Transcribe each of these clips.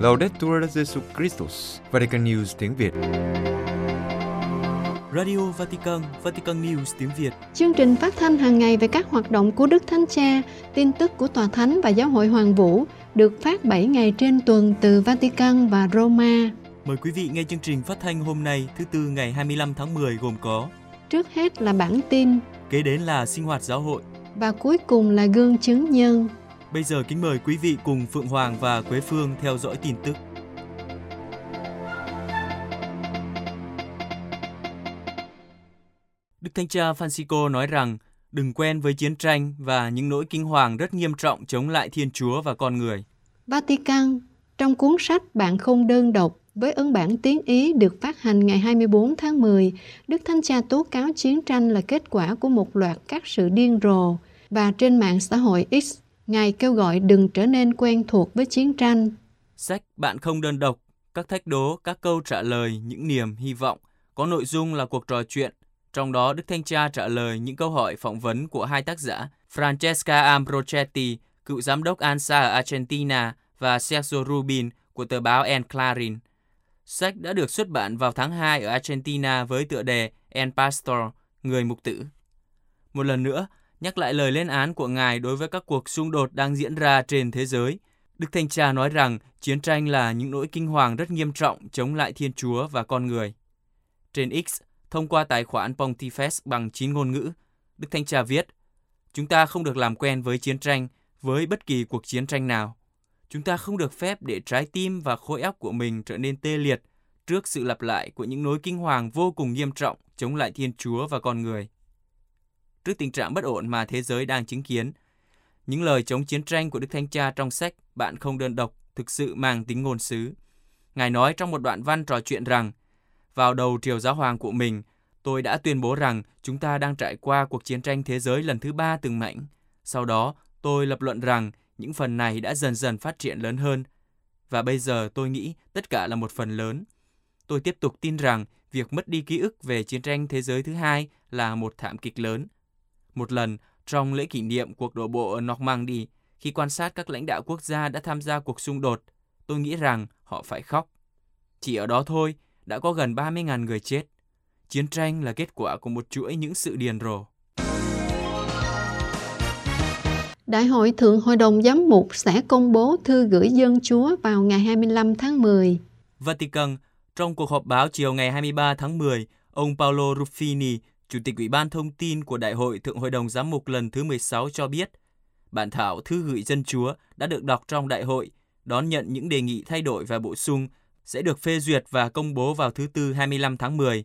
Laudetur Jesu Christus, Vatican News tiếng Việt. Radio Vatican, Vatican News tiếng Việt. Chương trình phát thanh hàng ngày về các hoạt động của Đức Thánh Cha, tin tức của Tòa Thánh và Giáo hội Hoàng Vũ được phát 7 ngày trên tuần từ Vatican và Roma. Mời quý vị nghe chương trình phát thanh hôm nay thứ tư ngày 25 tháng 10 gồm có Trước hết là bản tin Kế đến là sinh hoạt giáo hội và cuối cùng là gương chứng nhân. Bây giờ kính mời quý vị cùng Phượng Hoàng và Quế Phương theo dõi tin tức. Đức Thánh Cha Francisco nói rằng đừng quen với chiến tranh và những nỗi kinh hoàng rất nghiêm trọng chống lại Thiên Chúa và con người. Vatican, trong cuốn sách Bạn không đơn độc với ấn bản tiếng Ý được phát hành ngày 24 tháng 10, Đức Thánh Cha tố cáo chiến tranh là kết quả của một loạt các sự điên rồ và trên mạng xã hội X, Ngài kêu gọi đừng trở nên quen thuộc với chiến tranh. Sách Bạn không đơn độc, các thách đố, các câu trả lời, những niềm hy vọng, có nội dung là cuộc trò chuyện. Trong đó, Đức Thanh Cha trả lời những câu hỏi phỏng vấn của hai tác giả Francesca Ambrosetti, cựu giám đốc ANSA ở Argentina và Sergio Rubin của tờ báo El Clarín. Sách đã được xuất bản vào tháng 2 ở Argentina với tựa đề El Pastor, Người Mục Tử. Một lần nữa, nhắc lại lời lên án của Ngài đối với các cuộc xung đột đang diễn ra trên thế giới. Đức Thanh Cha nói rằng chiến tranh là những nỗi kinh hoàng rất nghiêm trọng chống lại Thiên Chúa và con người. Trên X, thông qua tài khoản Pontifex bằng 9 ngôn ngữ, Đức Thanh Cha viết, Chúng ta không được làm quen với chiến tranh, với bất kỳ cuộc chiến tranh nào. Chúng ta không được phép để trái tim và khối óc của mình trở nên tê liệt trước sự lặp lại của những nỗi kinh hoàng vô cùng nghiêm trọng chống lại Thiên Chúa và con người. Trước tình trạng bất ổn mà thế giới đang chứng kiến, những lời chống chiến tranh của Đức Thánh Cha trong sách Bạn không đơn độc thực sự mang tính ngôn sứ. Ngài nói trong một đoạn văn trò chuyện rằng, vào đầu triều giáo hoàng của mình, tôi đã tuyên bố rằng chúng ta đang trải qua cuộc chiến tranh thế giới lần thứ ba từng mạnh. Sau đó, tôi lập luận rằng những phần này đã dần dần phát triển lớn hơn. Và bây giờ tôi nghĩ tất cả là một phần lớn. Tôi tiếp tục tin rằng việc mất đi ký ức về chiến tranh thế giới thứ hai là một thảm kịch lớn. Một lần, trong lễ kỷ niệm cuộc đổ bộ ở Normandy, khi quan sát các lãnh đạo quốc gia đã tham gia cuộc xung đột, tôi nghĩ rằng họ phải khóc. Chỉ ở đó thôi, đã có gần 30.000 người chết. Chiến tranh là kết quả của một chuỗi những sự điền rồ. Đại hội Thượng Hội đồng Giám mục sẽ công bố thư gửi dân Chúa vào ngày 25 tháng 10. Vatican, trong cuộc họp báo chiều ngày 23 tháng 10, ông Paolo Ruffini, Chủ tịch Ủy ban Thông tin của Đại hội Thượng Hội đồng Giám mục lần thứ 16 cho biết, bản thảo thư gửi dân Chúa đã được đọc trong đại hội, đón nhận những đề nghị thay đổi và bổ sung sẽ được phê duyệt và công bố vào thứ Tư 25 tháng 10.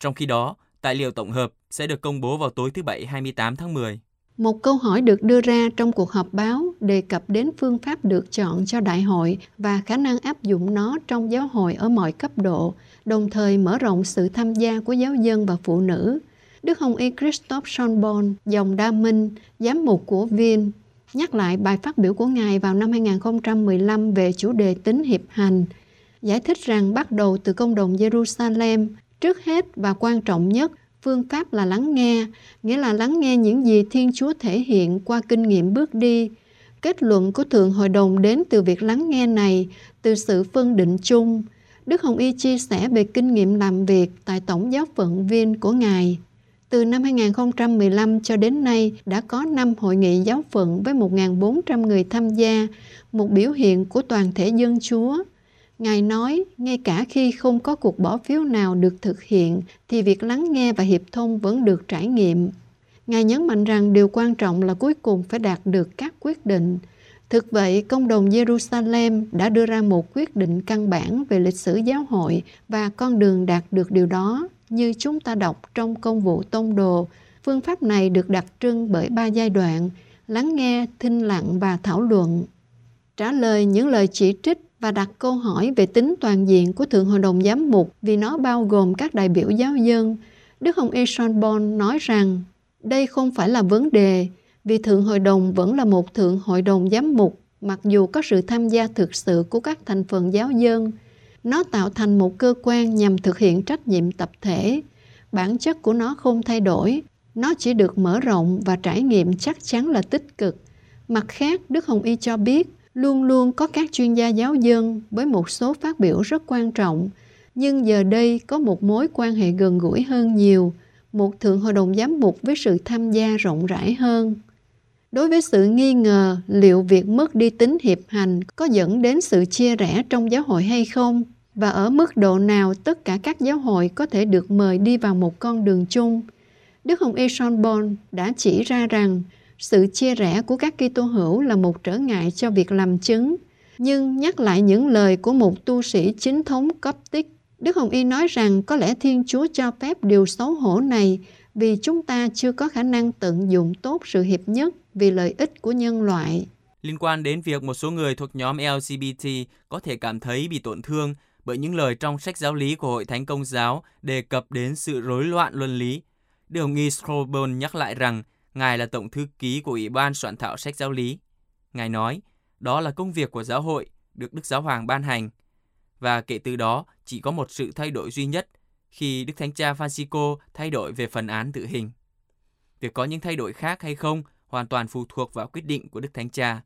Trong khi đó, tài liệu tổng hợp sẽ được công bố vào tối thứ Bảy 28 tháng 10. Một câu hỏi được đưa ra trong cuộc họp báo đề cập đến phương pháp được chọn cho đại hội và khả năng áp dụng nó trong giáo hội ở mọi cấp độ, đồng thời mở rộng sự tham gia của giáo dân và phụ nữ. Đức Hồng Y Christophe Schonborn, dòng đa minh, giám mục của Viên, nhắc lại bài phát biểu của Ngài vào năm 2015 về chủ đề tính hiệp hành, giải thích rằng bắt đầu từ công đồng Jerusalem, trước hết và quan trọng nhất phương pháp là lắng nghe nghĩa là lắng nghe những gì thiên chúa thể hiện qua kinh nghiệm bước đi. Kết luận của thượng hội đồng đến từ việc lắng nghe này từ sự phân định chung. Đức hồng y chia sẻ về kinh nghiệm làm việc tại tổng giáo phận viên của ngài từ năm 2015 cho đến nay đã có 5 hội nghị giáo phận với 1.400 người tham gia, một biểu hiện của toàn thể dân chúa. Ngài nói, ngay cả khi không có cuộc bỏ phiếu nào được thực hiện, thì việc lắng nghe và hiệp thông vẫn được trải nghiệm. Ngài nhấn mạnh rằng điều quan trọng là cuối cùng phải đạt được các quyết định. Thực vậy, công đồng Jerusalem đã đưa ra một quyết định căn bản về lịch sử giáo hội và con đường đạt được điều đó, như chúng ta đọc trong công vụ tông đồ. Phương pháp này được đặc trưng bởi ba giai đoạn, lắng nghe, thinh lặng và thảo luận. Trả lời những lời chỉ trích và đặt câu hỏi về tính toàn diện của Thượng Hội đồng Giám mục vì nó bao gồm các đại biểu giáo dân. Đức Hồng Y Bon nói rằng đây không phải là vấn đề vì Thượng Hội đồng vẫn là một Thượng Hội đồng Giám mục mặc dù có sự tham gia thực sự của các thành phần giáo dân. Nó tạo thành một cơ quan nhằm thực hiện trách nhiệm tập thể. Bản chất của nó không thay đổi. Nó chỉ được mở rộng và trải nghiệm chắc chắn là tích cực. Mặt khác, Đức Hồng Y cho biết luôn luôn có các chuyên gia giáo dân với một số phát biểu rất quan trọng, nhưng giờ đây có một mối quan hệ gần gũi hơn nhiều, một thượng hội đồng giám mục với sự tham gia rộng rãi hơn. Đối với sự nghi ngờ liệu việc mất đi tính hiệp hành có dẫn đến sự chia rẽ trong giáo hội hay không, và ở mức độ nào tất cả các giáo hội có thể được mời đi vào một con đường chung, Đức Hồng Y Sean Bon đã chỉ ra rằng sự chia rẽ của các Kitô hữu là một trở ngại cho việc làm chứng, nhưng nhắc lại những lời của một tu sĩ chính thống cấp tích Đức Hồng Y nói rằng có lẽ Thiên Chúa cho phép điều xấu hổ này vì chúng ta chưa có khả năng tận dụng tốt sự hiệp nhất vì lợi ích của nhân loại. Liên quan đến việc một số người thuộc nhóm LGBT có thể cảm thấy bị tổn thương bởi những lời trong sách giáo lý của Hội Thánh Công giáo đề cập đến sự rối loạn luân lý, Đức Hồng Y Scrobon nhắc lại rằng Ngài là Tổng Thư ký của Ủy ban soạn thảo sách giáo lý. Ngài nói, đó là công việc của giáo hội, được Đức Giáo Hoàng ban hành. Và kể từ đó, chỉ có một sự thay đổi duy nhất khi Đức Thánh Cha Francisco thay đổi về phần án tử hình. Việc có những thay đổi khác hay không hoàn toàn phụ thuộc vào quyết định của Đức Thánh Cha.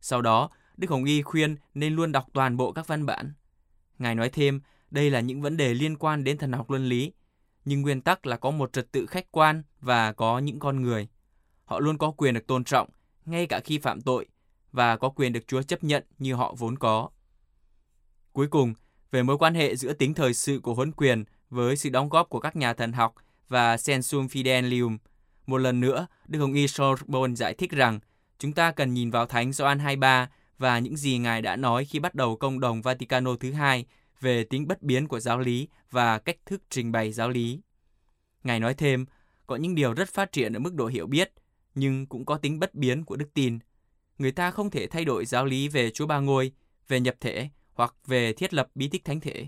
Sau đó, Đức Hồng Y khuyên nên luôn đọc toàn bộ các văn bản. Ngài nói thêm, đây là những vấn đề liên quan đến thần học luân lý, nhưng nguyên tắc là có một trật tự khách quan và có những con người. Họ luôn có quyền được tôn trọng, ngay cả khi phạm tội, và có quyền được Chúa chấp nhận như họ vốn có. Cuối cùng, về mối quan hệ giữa tính thời sự của huấn quyền với sự đóng góp của các nhà thần học và Sensum Fidelium, một lần nữa, Đức Hồng Y Sorbonne giải thích rằng chúng ta cần nhìn vào Thánh Gioan 23 và những gì Ngài đã nói khi bắt đầu công đồng Vaticano thứ hai về tính bất biến của giáo lý và cách thức trình bày giáo lý. Ngài nói thêm, có những điều rất phát triển ở mức độ hiểu biết, nhưng cũng có tính bất biến của đức tin. Người ta không thể thay đổi giáo lý về Chúa Ba Ngôi, về nhập thể hoặc về thiết lập bí tích thánh thể.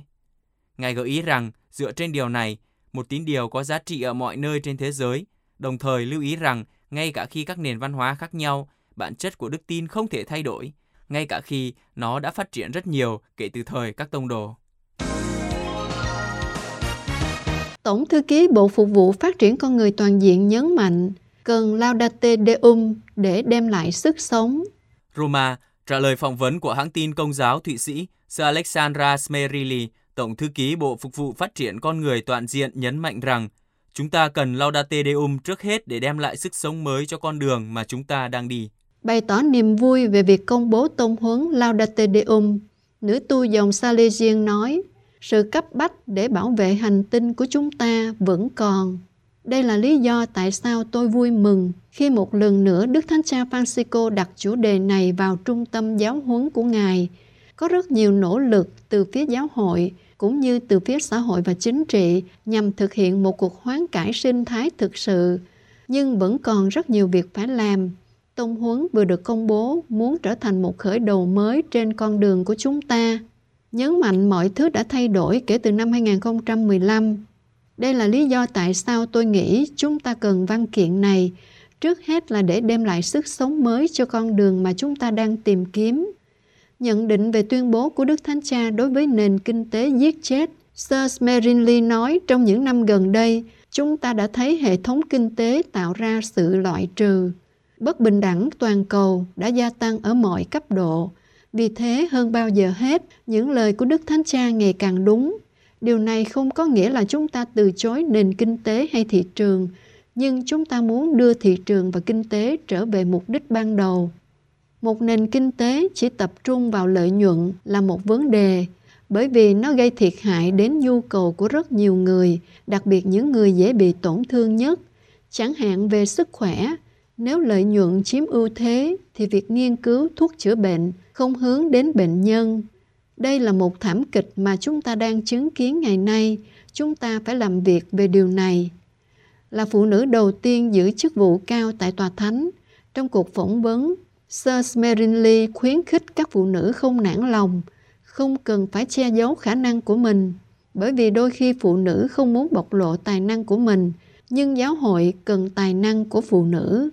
Ngài gợi ý rằng, dựa trên điều này, một tín điều có giá trị ở mọi nơi trên thế giới, đồng thời lưu ý rằng ngay cả khi các nền văn hóa khác nhau, bản chất của đức tin không thể thay đổi, ngay cả khi nó đã phát triển rất nhiều kể từ thời các tông đồ. Tổng thư ký Bộ Phục vụ Phát triển Con Người Toàn diện nhấn mạnh cần Laudate Deum để đem lại sức sống. Roma trả lời phỏng vấn của hãng tin công giáo Thụy Sĩ, Sir Alexandra Smerili, Tổng thư ký Bộ Phục vụ Phát triển Con Người Toàn diện nhấn mạnh rằng chúng ta cần Laudate Deum trước hết để đem lại sức sống mới cho con đường mà chúng ta đang đi. Bày tỏ niềm vui về việc công bố tôn huấn Laudate Deum, nữ tu dòng Salesian nói, sự cấp bách để bảo vệ hành tinh của chúng ta vẫn còn. Đây là lý do tại sao tôi vui mừng khi một lần nữa Đức Thánh Cha Francisco đặt chủ đề này vào trung tâm giáo huấn của Ngài. Có rất nhiều nỗ lực từ phía giáo hội cũng như từ phía xã hội và chính trị nhằm thực hiện một cuộc hoán cải sinh thái thực sự, nhưng vẫn còn rất nhiều việc phải làm. Tông huấn vừa được công bố muốn trở thành một khởi đầu mới trên con đường của chúng ta nhấn mạnh mọi thứ đã thay đổi kể từ năm 2015. Đây là lý do tại sao tôi nghĩ chúng ta cần văn kiện này, trước hết là để đem lại sức sống mới cho con đường mà chúng ta đang tìm kiếm. Nhận định về tuyên bố của Đức Thánh Cha đối với nền kinh tế giết chết, Sir Smerinley nói trong những năm gần đây, chúng ta đã thấy hệ thống kinh tế tạo ra sự loại trừ. Bất bình đẳng toàn cầu đã gia tăng ở mọi cấp độ, vì thế hơn bao giờ hết, những lời của Đức Thánh Cha ngày càng đúng. Điều này không có nghĩa là chúng ta từ chối nền kinh tế hay thị trường, nhưng chúng ta muốn đưa thị trường và kinh tế trở về mục đích ban đầu. Một nền kinh tế chỉ tập trung vào lợi nhuận là một vấn đề, bởi vì nó gây thiệt hại đến nhu cầu của rất nhiều người, đặc biệt những người dễ bị tổn thương nhất, chẳng hạn về sức khỏe. Nếu lợi nhuận chiếm ưu thế thì việc nghiên cứu thuốc chữa bệnh không hướng đến bệnh nhân. Đây là một thảm kịch mà chúng ta đang chứng kiến ngày nay. Chúng ta phải làm việc về điều này. Là phụ nữ đầu tiên giữ chức vụ cao tại tòa thánh, trong cuộc phỏng vấn, Sir Smerinley khuyến khích các phụ nữ không nản lòng, không cần phải che giấu khả năng của mình, bởi vì đôi khi phụ nữ không muốn bộc lộ tài năng của mình, nhưng giáo hội cần tài năng của phụ nữ.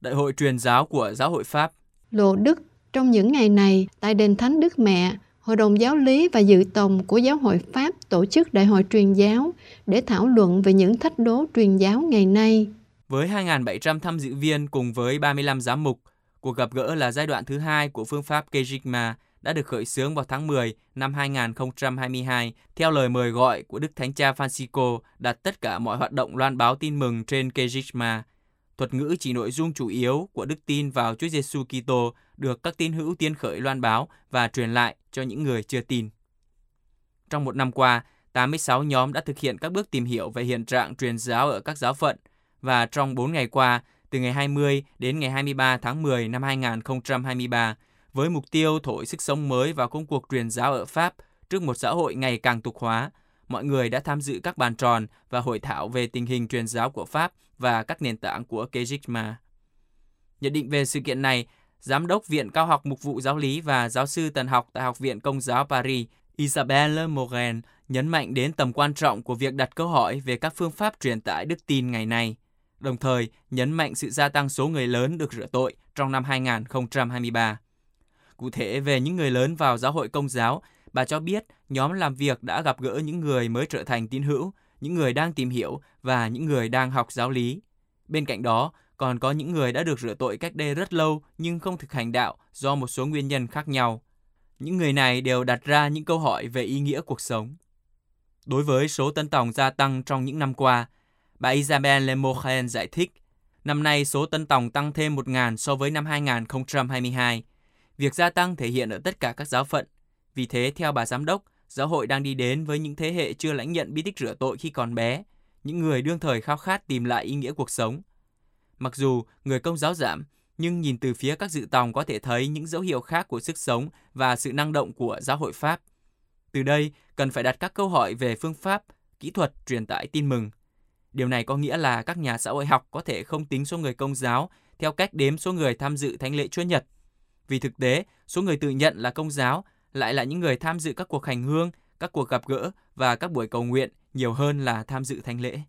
Đại hội truyền giáo của Giáo hội Pháp. Lộ Đức trong những ngày này tại đền Thánh Đức Mẹ, Hội đồng giáo lý và dự tòng của Giáo hội Pháp tổ chức đại hội truyền giáo để thảo luận về những thách đố truyền giáo ngày nay. Với 2.700 tham dự viên cùng với 35 giám mục, cuộc gặp gỡ là giai đoạn thứ hai của phương pháp Kejigma đã được khởi xướng vào tháng 10 năm 2022 theo lời mời gọi của Đức Thánh Cha Francisco đặt tất cả mọi hoạt động loan báo tin mừng trên Kejigma. Thuật ngữ chỉ nội dung chủ yếu của đức tin vào Chúa Giêsu Kitô được các tín hữu tiên khởi loan báo và truyền lại cho những người chưa tin. Trong một năm qua, 86 nhóm đã thực hiện các bước tìm hiểu về hiện trạng truyền giáo ở các giáo phận và trong 4 ngày qua, từ ngày 20 đến ngày 23 tháng 10 năm 2023, với mục tiêu thổi sức sống mới vào công cuộc truyền giáo ở Pháp trước một xã hội ngày càng tục hóa. Mọi người đã tham dự các bàn tròn và hội thảo về tình hình truyền giáo của Pháp và các nền tảng của Kejigma. Nhận định về sự kiện này, Giám đốc Viện Cao học Mục vụ Giáo lý và giáo sư tần học tại Học viện Công giáo Paris, Isabelle Morgan nhấn mạnh đến tầm quan trọng của việc đặt câu hỏi về các phương pháp truyền tải đức tin ngày nay, đồng thời nhấn mạnh sự gia tăng số người lớn được rửa tội trong năm 2023. Cụ thể về những người lớn vào giáo hội công giáo, bà cho biết nhóm làm việc đã gặp gỡ những người mới trở thành tín hữu, những người đang tìm hiểu và những người đang học giáo lý. Bên cạnh đó, còn có những người đã được rửa tội cách đây rất lâu nhưng không thực hành đạo do một số nguyên nhân khác nhau. Những người này đều đặt ra những câu hỏi về ý nghĩa cuộc sống. Đối với số tân tòng gia tăng trong những năm qua, bà Isabelle Lemochen giải thích, năm nay số tân tòng tăng thêm 1.000 so với năm 2022. Việc gia tăng thể hiện ở tất cả các giáo phận. Vì thế, theo bà giám đốc, giáo hội đang đi đến với những thế hệ chưa lãnh nhận bí tích rửa tội khi còn bé, những người đương thời khao khát tìm lại ý nghĩa cuộc sống. Mặc dù người công giáo giảm, nhưng nhìn từ phía các dự tòng có thể thấy những dấu hiệu khác của sức sống và sự năng động của giáo hội Pháp. Từ đây, cần phải đặt các câu hỏi về phương pháp, kỹ thuật truyền tải tin mừng. Điều này có nghĩa là các nhà xã hội học có thể không tính số người công giáo theo cách đếm số người tham dự thánh lễ Chúa Nhật. Vì thực tế, số người tự nhận là công giáo lại là những người tham dự các cuộc hành hương, các cuộc gặp gỡ và các buổi cầu nguyện nhiều hơn là tham dự thánh lễ.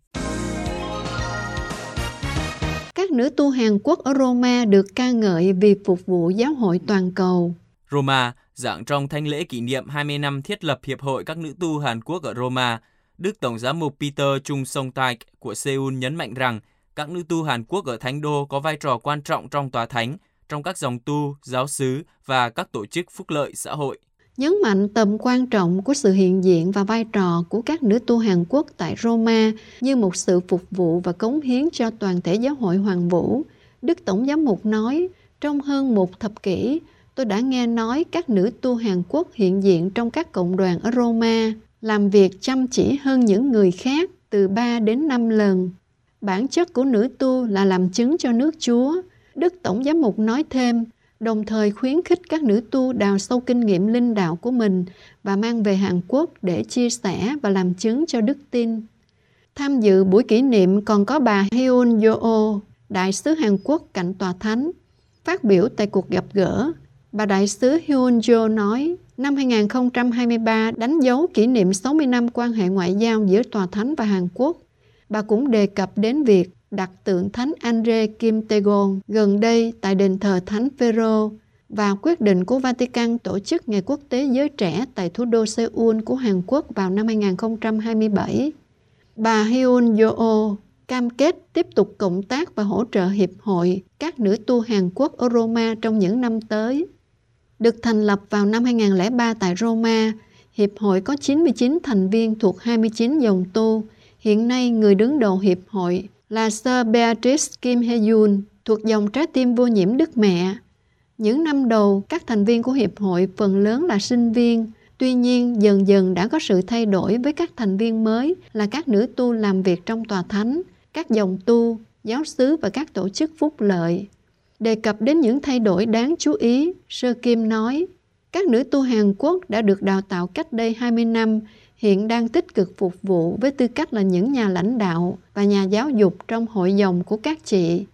Các nữ tu Hàn Quốc ở Roma được ca ngợi vì phục vụ giáo hội toàn cầu. Roma, giảng trong thanh lễ kỷ niệm 20 năm thiết lập Hiệp hội các nữ tu Hàn Quốc ở Roma, Đức Tổng giám mục Peter Chung Song Taek của Seoul nhấn mạnh rằng các nữ tu Hàn Quốc ở Thánh Đô có vai trò quan trọng trong tòa thánh, trong các dòng tu, giáo sứ và các tổ chức phúc lợi xã hội. Nhấn mạnh tầm quan trọng của sự hiện diện và vai trò của các nữ tu Hàn Quốc tại Roma như một sự phục vụ và cống hiến cho toàn thể giáo hội Hoàng Vũ, Đức Tổng giám mục nói, trong hơn một thập kỷ, tôi đã nghe nói các nữ tu Hàn Quốc hiện diện trong các cộng đoàn ở Roma, làm việc chăm chỉ hơn những người khác từ 3 đến 5 lần. Bản chất của nữ tu là làm chứng cho nước Chúa. Đức Tổng giám mục nói thêm, đồng thời khuyến khích các nữ tu đào sâu kinh nghiệm linh đạo của mình và mang về Hàn Quốc để chia sẻ và làm chứng cho đức tin. Tham dự buổi kỷ niệm còn có bà Hyun Yo, đại sứ Hàn Quốc cạnh tòa thánh. Phát biểu tại cuộc gặp gỡ, bà đại sứ Hyun Jo nói, năm 2023 đánh dấu kỷ niệm 60 năm quan hệ ngoại giao giữa tòa thánh và Hàn Quốc. Bà cũng đề cập đến việc đặt tượng Thánh Andre Kim Tegon gần đây tại đền thờ Thánh Phêrô và quyết định của Vatican tổ chức Ngày Quốc tế Giới Trẻ tại thủ đô Seoul của Hàn Quốc vào năm 2027. Bà Hyun Yo cam kết tiếp tục cộng tác và hỗ trợ Hiệp hội các nữ tu Hàn Quốc ở Roma trong những năm tới. Được thành lập vào năm 2003 tại Roma, Hiệp hội có 99 thành viên thuộc 29 dòng tu. Hiện nay, người đứng đầu Hiệp hội là Sir Beatrice Kim Hye-yoon thuộc dòng trái tim vô nhiễm Đức Mẹ. Những năm đầu, các thành viên của Hiệp hội phần lớn là sinh viên, tuy nhiên dần dần đã có sự thay đổi với các thành viên mới là các nữ tu làm việc trong tòa thánh, các dòng tu, giáo sứ và các tổ chức phúc lợi. Đề cập đến những thay đổi đáng chú ý, Sơ Kim nói, các nữ tu Hàn Quốc đã được đào tạo cách đây 20 năm hiện đang tích cực phục vụ với tư cách là những nhà lãnh đạo và nhà giáo dục trong hội dòng của các chị.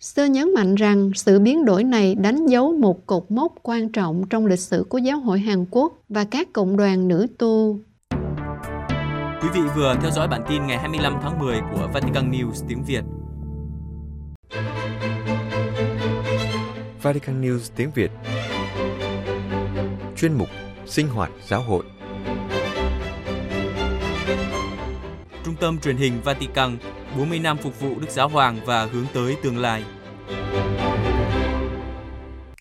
Sơ nhấn mạnh rằng sự biến đổi này đánh dấu một cột mốc quan trọng trong lịch sử của giáo hội Hàn Quốc và các cộng đoàn nữ tu. Quý vị vừa theo dõi bản tin ngày 25 tháng 10 của Vatican News tiếng Việt. Vatican News tiếng Việt Chuyên mục sinh hoạt giáo hội. Trung tâm truyền hình Vatican 40 năm phục vụ Đức Giáo Hoàng và hướng tới tương lai.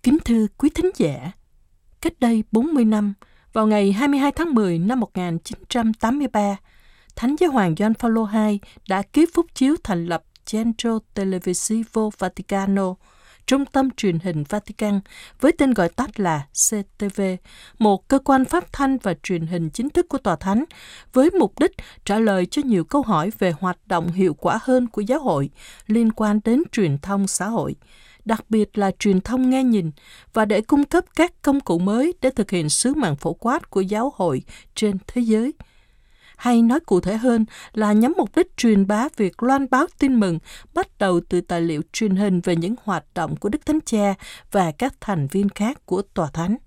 Kính thưa quý thính giả, cách đây 40 năm, vào ngày 22 tháng 10 năm 1983, Thánh Giáo Hoàng Gioan Phaolô II đã ký phúc chiếu thành lập Centro Televisivo Vaticano, Trung tâm truyền hình Vatican, với tên gọi tắt là CTV, một cơ quan phát thanh và truyền hình chính thức của Tòa Thánh, với mục đích trả lời cho nhiều câu hỏi về hoạt động hiệu quả hơn của giáo hội liên quan đến truyền thông xã hội, đặc biệt là truyền thông nghe nhìn, và để cung cấp các công cụ mới để thực hiện sứ mạng phổ quát của giáo hội trên thế giới – hay nói cụ thể hơn là nhắm mục đích truyền bá việc loan báo tin mừng bắt đầu từ tài liệu truyền hình về những hoạt động của Đức Thánh Cha và các thành viên khác của Tòa Thánh.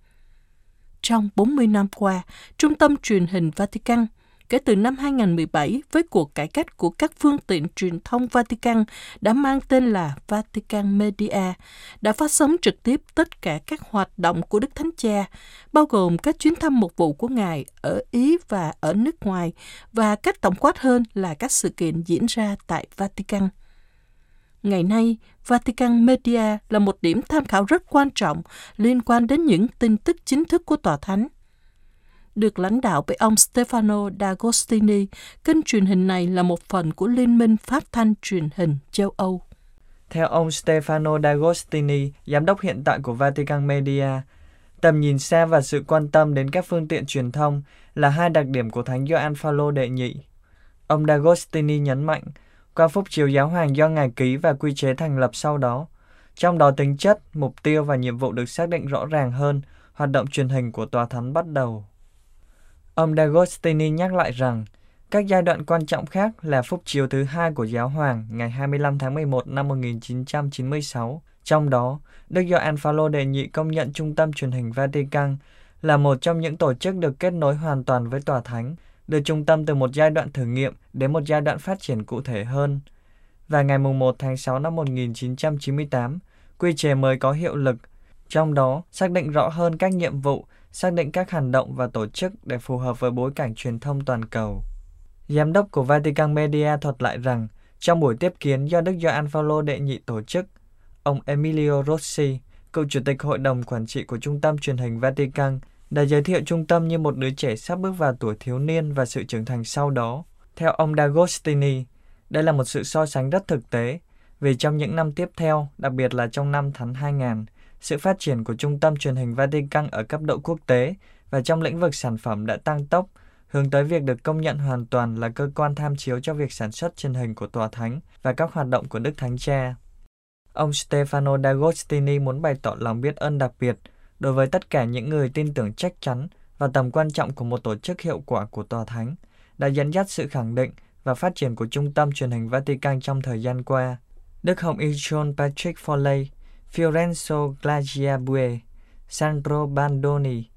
Trong 40 năm qua, Trung tâm truyền hình Vatican – kể từ năm 2017 với cuộc cải cách của các phương tiện truyền thông Vatican đã mang tên là Vatican Media, đã phát sóng trực tiếp tất cả các hoạt động của Đức Thánh Cha, bao gồm các chuyến thăm mục vụ của Ngài ở Ý và ở nước ngoài, và cách tổng quát hơn là các sự kiện diễn ra tại Vatican. Ngày nay, Vatican Media là một điểm tham khảo rất quan trọng liên quan đến những tin tức chính thức của Tòa Thánh – được lãnh đạo bởi ông Stefano D'Agostini, kênh truyền hình này là một phần của Liên minh Phát thanh truyền hình châu Âu. Theo ông Stefano D'Agostini, giám đốc hiện tại của Vatican Media, tầm nhìn xa và sự quan tâm đến các phương tiện truyền thông là hai đặc điểm của Thánh Gioan Phaolô đệ nhị. Ông D'Agostini nhấn mạnh, qua phúc chiếu giáo hoàng do ngài ký và quy chế thành lập sau đó, trong đó tính chất, mục tiêu và nhiệm vụ được xác định rõ ràng hơn, hoạt động truyền hình của tòa thánh bắt đầu. Ông D'Agostini nhắc lại rằng, các giai đoạn quan trọng khác là phúc chiếu thứ hai của giáo hoàng ngày 25 tháng 11 năm 1996. Trong đó, Đức Gioan Phaolô đề nghị công nhận Trung tâm truyền hình Vatican là một trong những tổ chức được kết nối hoàn toàn với tòa thánh, đưa trung tâm từ một giai đoạn thử nghiệm đến một giai đoạn phát triển cụ thể hơn. Và ngày 1 tháng 6 năm 1998, quy chế mới có hiệu lực, trong đó xác định rõ hơn các nhiệm vụ xác định các hành động và tổ chức để phù hợp với bối cảnh truyền thông toàn cầu. Giám đốc của Vatican Media thuật lại rằng, trong buổi tiếp kiến do Đức Gioan Phaolô đệ nhị tổ chức, ông Emilio Rossi, cựu chủ tịch hội đồng quản trị của Trung tâm truyền hình Vatican, đã giới thiệu trung tâm như một đứa trẻ sắp bước vào tuổi thiếu niên và sự trưởng thành sau đó. Theo ông D'Agostini, đây là một sự so sánh rất thực tế, vì trong những năm tiếp theo, đặc biệt là trong năm tháng 2000, sự phát triển của Trung tâm truyền hình Vatican ở cấp độ quốc tế và trong lĩnh vực sản phẩm đã tăng tốc, hướng tới việc được công nhận hoàn toàn là cơ quan tham chiếu cho việc sản xuất truyền hình của Tòa Thánh và các hoạt động của Đức Thánh Cha. Ông Stefano D'Agostini muốn bày tỏ lòng biết ơn đặc biệt đối với tất cả những người tin tưởng chắc chắn và tầm quan trọng của một tổ chức hiệu quả của Tòa Thánh, đã dẫn dắt sự khẳng định và phát triển của Trung tâm truyền hình Vatican trong thời gian qua. Đức Hồng Y John Patrick Foley, Fiorenzo Glagiabue, Sandro Bandoni,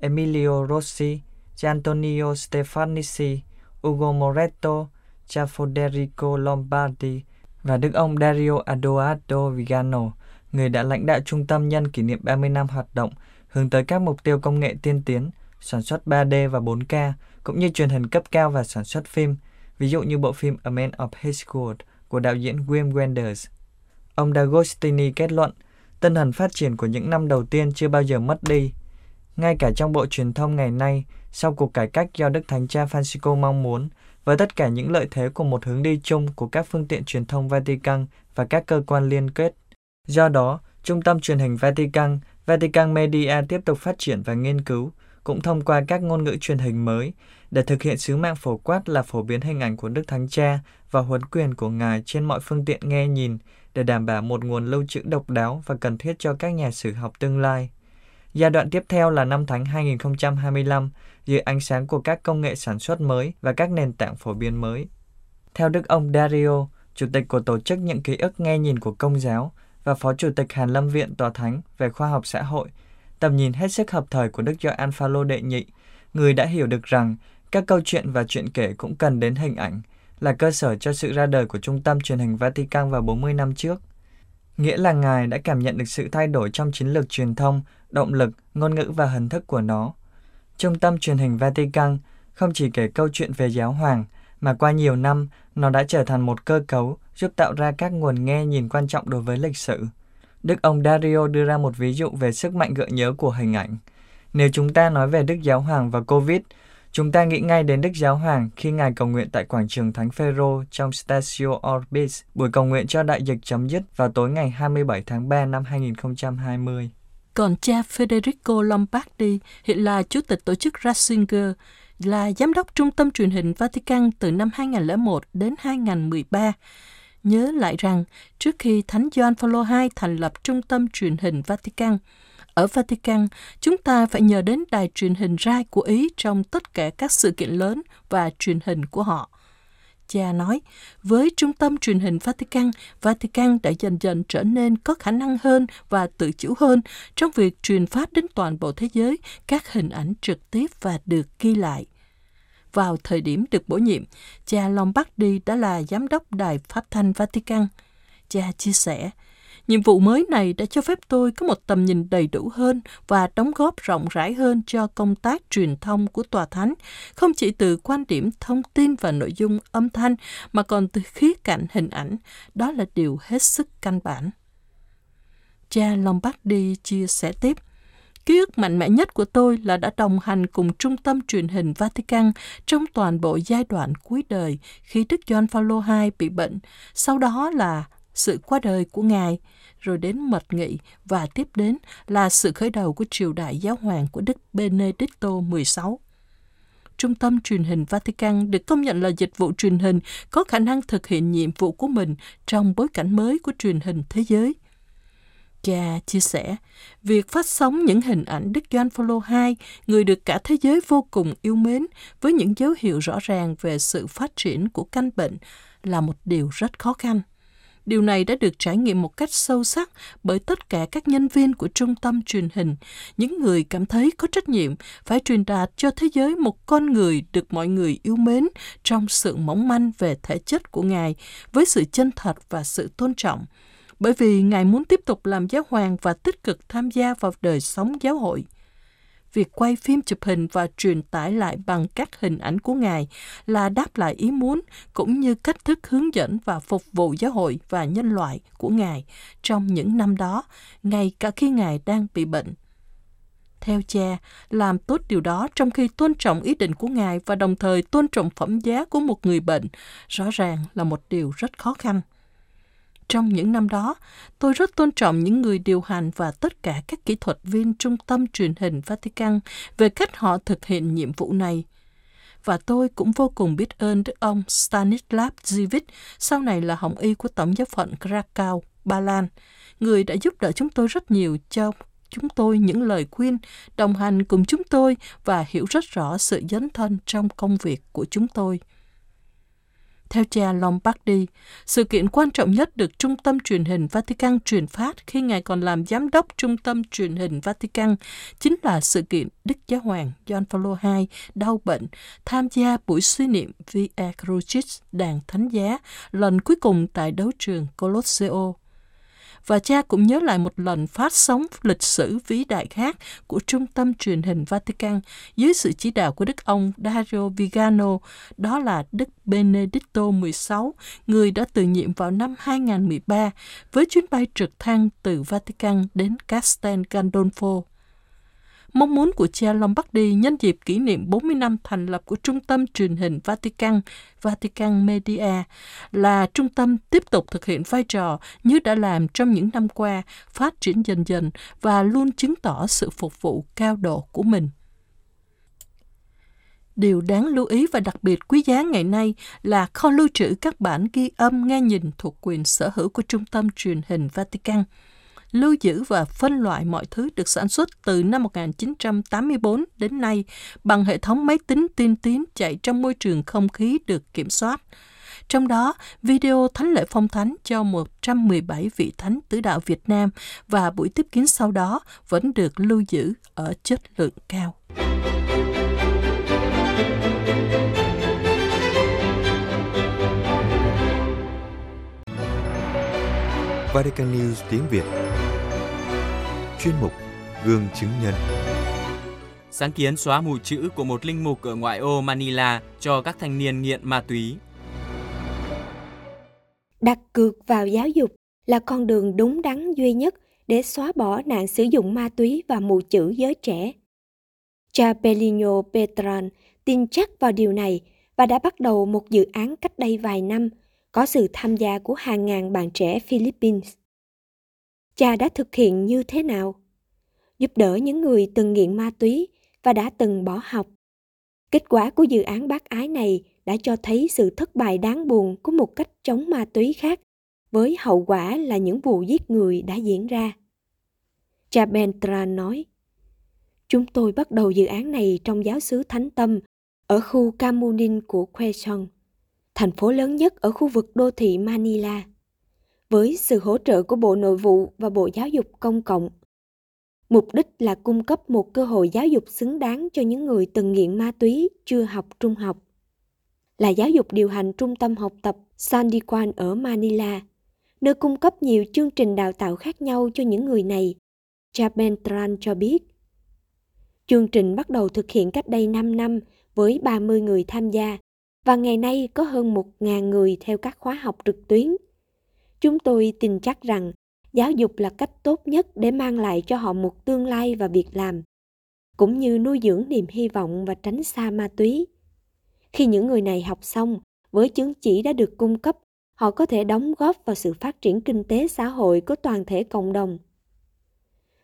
Emilio Rossi, Antonio Stefanici, Ugo Moretto, cha Federico Lombardi và Đức ông Dario Adoardo Vigano, người đã lãnh đạo trung tâm nhân kỷ niệm 30 năm hoạt động hướng tới các mục tiêu công nghệ tiên tiến, sản xuất 3D và 4K, cũng như truyền hình cấp cao và sản xuất phim, ví dụ như bộ phim A Man of His World của đạo diễn Wim Wenders. Ông D'Agostini kết luận, tinh thần phát triển của những năm đầu tiên chưa bao giờ mất đi. Ngay cả trong bộ truyền thông ngày nay, sau cuộc cải cách do Đức Thánh Cha Francisco mong muốn, với tất cả những lợi thế của một hướng đi chung của các phương tiện truyền thông Vatican và các cơ quan liên kết. Do đó, Trung tâm truyền hình Vatican, Vatican Media tiếp tục phát triển và nghiên cứu, cũng thông qua các ngôn ngữ truyền hình mới, để thực hiện sứ mạng phổ quát là phổ biến hình ảnh của Đức Thánh Cha và huấn quyền của Ngài trên mọi phương tiện nghe nhìn, để đảm bảo một nguồn lưu trữ độc đáo và cần thiết cho các nhà sử học tương lai. Giai đoạn tiếp theo là năm tháng 2025, dưới ánh sáng của các công nghệ sản xuất mới và các nền tảng phổ biến mới. Theo Đức ông Dario, Chủ tịch của Tổ chức Những Ký ức Nghe Nhìn của Công giáo và Phó Chủ tịch Hàn Lâm Viện Tòa Thánh về Khoa học Xã hội, tầm nhìn hết sức hợp thời của Đức Gioan Phaolô đệ nhị, người đã hiểu được rằng các câu chuyện và chuyện kể cũng cần đến hình ảnh, là cơ sở cho sự ra đời của Trung tâm truyền hình Vatican vào 40 năm trước. Nghĩa là Ngài đã cảm nhận được sự thay đổi trong chiến lược truyền thông, động lực, ngôn ngữ và hình thức của nó. Trung tâm truyền hình Vatican không chỉ kể câu chuyện về giáo hoàng, mà qua nhiều năm, nó đã trở thành một cơ cấu giúp tạo ra các nguồn nghe nhìn quan trọng đối với lịch sử. Đức ông Dario đưa ra một ví dụ về sức mạnh gợi nhớ của hình ảnh. Nếu chúng ta nói về Đức Giáo Hoàng và Covid, chúng ta nghĩ ngay đến Đức Giáo Hoàng khi Ngài cầu nguyện tại quảng trường Thánh Phaero trong Stasio Orbis, buổi cầu nguyện cho đại dịch chấm dứt vào tối ngày 27 tháng 3 năm 2020. Còn cha Federico Lombardi hiện là chủ tịch tổ chức Ratzinger, là giám đốc trung tâm truyền hình Vatican từ năm 2001 đến 2013. Nhớ lại rằng, trước khi Thánh Gioan paul II thành lập trung tâm truyền hình Vatican, ở Vatican, chúng ta phải nhờ đến đài truyền hình rai của Ý trong tất cả các sự kiện lớn và truyền hình của họ. Cha nói, với trung tâm truyền hình Vatican, Vatican đã dần dần trở nên có khả năng hơn và tự chủ hơn trong việc truyền phát đến toàn bộ thế giới các hình ảnh trực tiếp và được ghi lại. Vào thời điểm được bổ nhiệm, cha Lombardi đã là giám đốc đài phát thanh Vatican. Cha chia sẻ, Nhiệm vụ mới này đã cho phép tôi có một tầm nhìn đầy đủ hơn và đóng góp rộng rãi hơn cho công tác truyền thông của Tòa Thánh, không chỉ từ quan điểm thông tin và nội dung âm thanh, mà còn từ khía cạnh hình ảnh. Đó là điều hết sức căn bản. Cha Lombardi chia sẻ tiếp. Ký ức mạnh mẽ nhất của tôi là đã đồng hành cùng Trung tâm truyền hình Vatican trong toàn bộ giai đoạn cuối đời khi Đức Gioan Phaolô II bị bệnh, sau đó là sự qua đời của Ngài, rồi đến mật nghị và tiếp đến là sự khởi đầu của triều đại giáo hoàng của Đức Benedicto XVI. Trung tâm truyền hình Vatican được công nhận là dịch vụ truyền hình có khả năng thực hiện nhiệm vụ của mình trong bối cảnh mới của truyền hình thế giới. Cha chia sẻ, việc phát sóng những hình ảnh Đức Gioan Phaolô II, người được cả thế giới vô cùng yêu mến, với những dấu hiệu rõ ràng về sự phát triển của căn bệnh là một điều rất khó khăn. Điều này đã được trải nghiệm một cách sâu sắc bởi tất cả các nhân viên của trung tâm truyền hình, những người cảm thấy có trách nhiệm phải truyền đạt cho thế giới một con người được mọi người yêu mến trong sự mỏng manh về thể chất của Ngài, với sự chân thật và sự tôn trọng. Bởi vì Ngài muốn tiếp tục làm giáo hoàng và tích cực tham gia vào đời sống giáo hội việc quay phim chụp hình và truyền tải lại bằng các hình ảnh của Ngài là đáp lại ý muốn cũng như cách thức hướng dẫn và phục vụ giáo hội và nhân loại của Ngài trong những năm đó, ngay cả khi Ngài đang bị bệnh. Theo cha, làm tốt điều đó trong khi tôn trọng ý định của Ngài và đồng thời tôn trọng phẩm giá của một người bệnh, rõ ràng là một điều rất khó khăn. Trong những năm đó, tôi rất tôn trọng những người điều hành và tất cả các kỹ thuật viên trung tâm truyền hình Vatican về cách họ thực hiện nhiệm vụ này. Và tôi cũng vô cùng biết ơn đức ông Stanislav Zivit, sau này là hồng y của Tổng giáo phận Krakow, Ba Lan, người đã giúp đỡ chúng tôi rất nhiều cho chúng tôi những lời khuyên, đồng hành cùng chúng tôi và hiểu rất rõ sự dấn thân trong công việc của chúng tôi. Theo cha Lombardi, sự kiện quan trọng nhất được Trung tâm truyền hình Vatican truyền phát khi Ngài còn làm giám đốc Trung tâm truyền hình Vatican chính là sự kiện Đức Giáo Hoàng John Paul II đau bệnh, tham gia buổi suy niệm Via Crucis đàn thánh giá lần cuối cùng tại đấu trường Colosseo và cha cũng nhớ lại một lần phát sóng lịch sử vĩ đại khác của Trung tâm truyền hình Vatican dưới sự chỉ đạo của Đức ông Dario Vigano, đó là Đức Benedicto XVI, người đã từ nhiệm vào năm 2013 với chuyến bay trực thăng từ Vatican đến Castel Gandolfo. Mong muốn của cha Lombardi nhân dịp kỷ niệm 40 năm thành lập của Trung tâm truyền hình Vatican, Vatican Media, là trung tâm tiếp tục thực hiện vai trò như đã làm trong những năm qua, phát triển dần dần và luôn chứng tỏ sự phục vụ cao độ của mình. Điều đáng lưu ý và đặc biệt quý giá ngày nay là kho lưu trữ các bản ghi âm nghe nhìn thuộc quyền sở hữu của Trung tâm truyền hình Vatican – lưu giữ và phân loại mọi thứ được sản xuất từ năm 1984 đến nay bằng hệ thống máy tính tiên tiến chạy trong môi trường không khí được kiểm soát. Trong đó, video Thánh lễ phong thánh cho 117 vị thánh tứ đạo Việt Nam và buổi tiếp kiến sau đó vẫn được lưu giữ ở chất lượng cao. Vatican News tiếng Việt Chuyên mục Gương chứng nhân sáng kiến xóa mù chữ của một linh mục ở ngoại ô Manila cho các thanh niên nghiện ma túy. Đặt cược vào giáo dục là con đường đúng đắn duy nhất để xóa bỏ nạn sử dụng ma túy và mù chữ giới trẻ. Cha Pelino Petran tin chắc vào điều này và đã bắt đầu một dự án cách đây vài năm có sự tham gia của hàng ngàn bạn trẻ Philippines. Cha đã thực hiện như thế nào? Giúp đỡ những người từng nghiện ma túy và đã từng bỏ học. Kết quả của dự án bác ái này đã cho thấy sự thất bại đáng buồn của một cách chống ma túy khác, với hậu quả là những vụ giết người đã diễn ra. Cha Bentra nói, Chúng tôi bắt đầu dự án này trong giáo xứ Thánh Tâm ở khu Camunin của Quezon, thành phố lớn nhất ở khu vực đô thị Manila. Với sự hỗ trợ của Bộ Nội vụ và Bộ Giáo dục Công cộng, mục đích là cung cấp một cơ hội giáo dục xứng đáng cho những người từng nghiện ma túy chưa học trung học. Là giáo dục điều hành trung tâm học tập Sandiquan ở Manila, nơi cung cấp nhiều chương trình đào tạo khác nhau cho những người này. Cha Bentran cho biết, chương trình bắt đầu thực hiện cách đây 5 năm với 30 người tham gia và ngày nay có hơn 1.000 người theo các khóa học trực tuyến. Chúng tôi tin chắc rằng giáo dục là cách tốt nhất để mang lại cho họ một tương lai và việc làm, cũng như nuôi dưỡng niềm hy vọng và tránh xa ma túy. Khi những người này học xong, với chứng chỉ đã được cung cấp, họ có thể đóng góp vào sự phát triển kinh tế xã hội của toàn thể cộng đồng.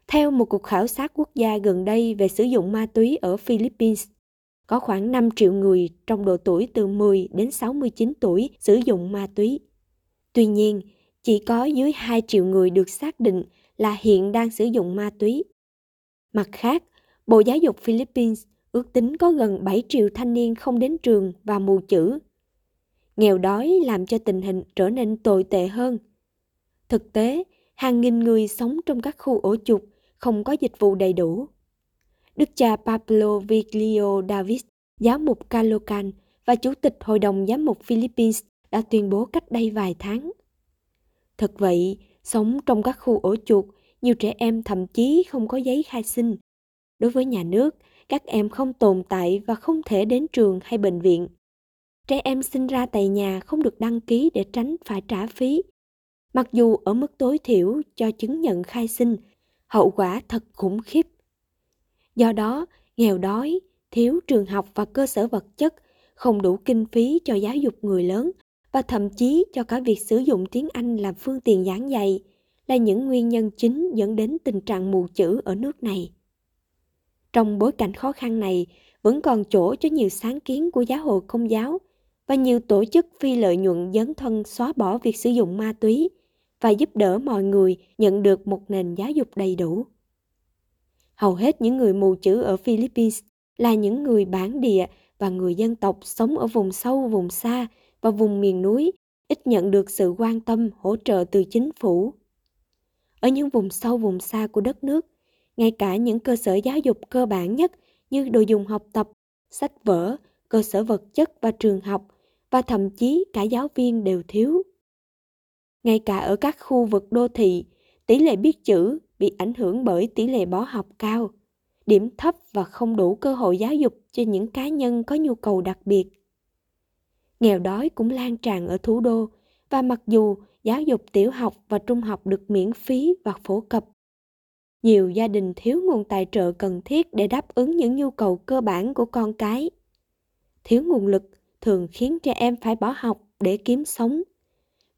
Theo một cuộc khảo sát quốc gia gần đây về sử dụng ma túy ở Philippines, có khoảng 5 triệu người trong độ tuổi từ 10 đến 69 tuổi sử dụng ma túy. Tuy nhiên, chỉ có dưới 2 triệu người được xác định là hiện đang sử dụng ma túy. Mặt khác, Bộ Giáo dục Philippines ước tính có gần 7 triệu thanh niên không đến trường và mù chữ. Nghèo đói làm cho tình hình trở nên tồi tệ hơn. Thực tế, hàng nghìn người sống trong các khu ổ chuột không có dịch vụ đầy đủ. Đức cha Pablo Viglio Davis, giáo mục Calocan và chủ tịch Hội đồng Giám mục Philippines đã tuyên bố cách đây vài tháng. Thật vậy, sống trong các khu ổ chuột, nhiều trẻ em thậm chí không có giấy khai sinh. Đối với nhà nước, các em không tồn tại và không thể đến trường hay bệnh viện. Trẻ em sinh ra tại nhà không được đăng ký để tránh phải trả phí. Mặc dù ở mức tối thiểu cho chứng nhận khai sinh, hậu quả thật khủng khiếp. Do đó, nghèo đói, thiếu trường học và cơ sở vật chất, không đủ kinh phí cho giáo dục người lớn và thậm chí cho cả việc sử dụng tiếng Anh làm phương tiện giảng dạy là những nguyên nhân chính dẫn đến tình trạng mù chữ ở nước này. Trong bối cảnh khó khăn này, vẫn còn chỗ cho nhiều sáng kiến của giáo hội công giáo và nhiều tổ chức phi lợi nhuận dấn thân xóa bỏ việc sử dụng ma túy và giúp đỡ mọi người nhận được một nền giáo dục đầy đủ. Hầu hết những người mù chữ ở Philippines là những người bản địa và người dân tộc sống ở vùng sâu, vùng xa và vùng miền núi ít nhận được sự quan tâm, hỗ trợ từ chính phủ. Ở những vùng sâu, vùng xa của đất nước, ngay cả những cơ sở giáo dục cơ bản nhất như đồ dùng học tập, sách vở, cơ sở vật chất và trường học và thậm chí cả giáo viên đều thiếu. Ngay cả ở các khu vực đô thị, tỷ lệ biết chữ bị ảnh hưởng bởi tỷ lệ bỏ học cao, điểm thấp và không đủ cơ hội giáo dục cho những cá nhân có nhu cầu đặc biệt. Nghèo đói cũng lan tràn ở thủ đô và mặc dù giáo dục tiểu học và trung học được miễn phí và phổ cập, nhiều gia đình thiếu nguồn tài trợ cần thiết để đáp ứng những nhu cầu cơ bản của con cái. Thiếu nguồn lực thường khiến trẻ em phải bỏ học để kiếm sống.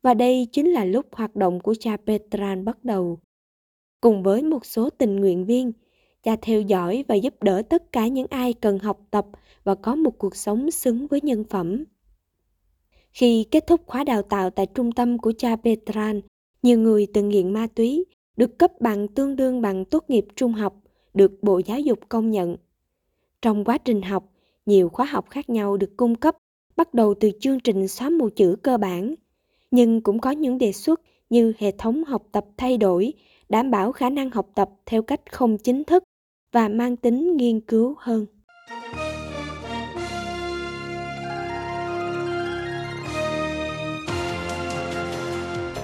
Và đây chính là lúc hoạt động của cha Petran bắt đầu. Cùng với một số tình nguyện viên, cha theo dõi và giúp đỡ tất cả những ai cần học tập và có một cuộc sống xứng với nhân phẩm. Khi kết thúc khóa đào tạo tại trung tâm của cha Petran, nhiều người từng nghiện ma túy được cấp bằng tương đương bằng tốt nghiệp trung học, được Bộ Giáo dục công nhận. Trong quá trình học, nhiều khóa học khác nhau được cung cấp, bắt đầu từ chương trình xóa mù chữ cơ bản, nhưng cũng có những đề xuất như hệ thống học tập thay đổi, đảm bảo khả năng học tập theo cách không chính thức và mang tính nghiên cứu hơn.